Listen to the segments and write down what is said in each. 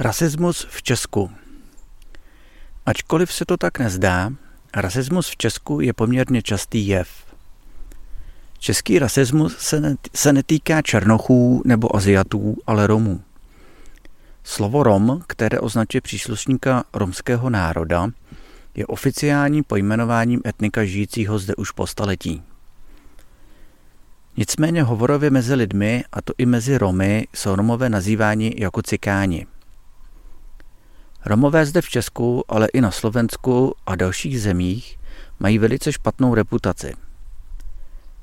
Rasismus v Česku Ačkoliv se to tak nezdá, rasismus v Česku je poměrně častý jev. Český rasismus se netýká černochů nebo aziatů, ale Romů. Slovo Rom, které označuje příslušníka romského národa, je oficiálním pojmenováním etnika žijícího zde už po staletí. Nicméně hovorově mezi lidmi, a to i mezi Romy, jsou Romové nazýváni jako cikáni – Romové zde v Česku, ale i na Slovensku a dalších zemích mají velice špatnou reputaci.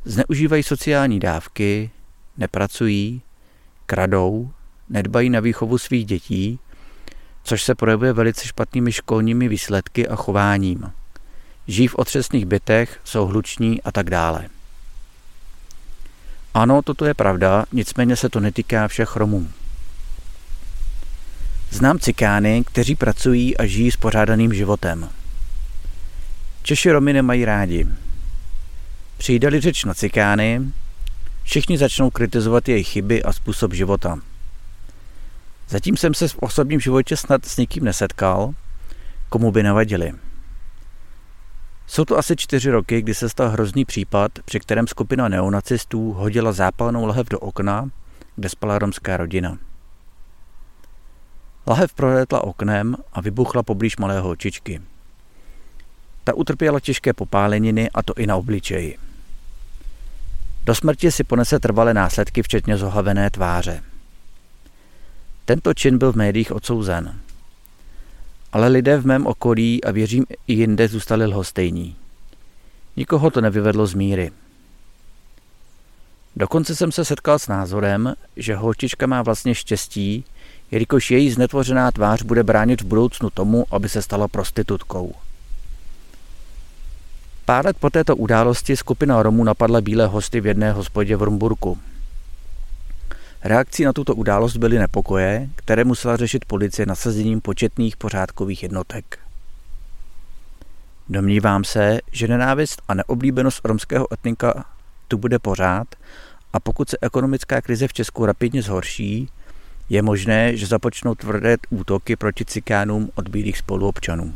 Zneužívají sociální dávky, nepracují, kradou, nedbají na výchovu svých dětí, což se projevuje velice špatnými školními výsledky a chováním. Žijí v otřesných bytech, jsou hluční a tak dále. Ano, toto je pravda, nicméně se to netýká všech Romů. Znám cikány, kteří pracují a žijí spořádaným životem. Češi Romy nemají rádi. Přijde-li řeč na cikány, všichni začnou kritizovat jejich chyby a způsob života. Zatím jsem se v osobním životě snad s nikým nesetkal, komu by nevadili. Jsou to asi čtyři roky, kdy se stal hrozný případ, při kterém skupina neonacistů hodila zápalnou lahev do okna, kde spala romská rodina. Lahev prolétla oknem a vybuchla poblíž malého očičky. Ta utrpěla těžké popáleniny a to i na obličeji. Do smrti si ponese trvalé následky, včetně zohavené tváře. Tento čin byl v médiích odsouzen. Ale lidé v mém okolí a věřím i jinde zůstali lhostejní. Nikoho to nevyvedlo z míry. Dokonce jsem se setkal s názorem, že holčička má vlastně štěstí, jelikož její znetvořená tvář bude bránit v budoucnu tomu, aby se stala prostitutkou. Pár let po této události skupina Romů napadla bílé hosty v jedné hospodě v Rumburku. Reakcí na tuto událost byly nepokoje, které musela řešit policie nasazením početných pořádkových jednotek. Domnívám se, že nenávist a neoblíbenost romského etnika tu bude pořád a pokud se ekonomická krize v Česku rapidně zhorší, je možné, že započnou tvrdé útoky proti cikánům od bílých spoluobčanů.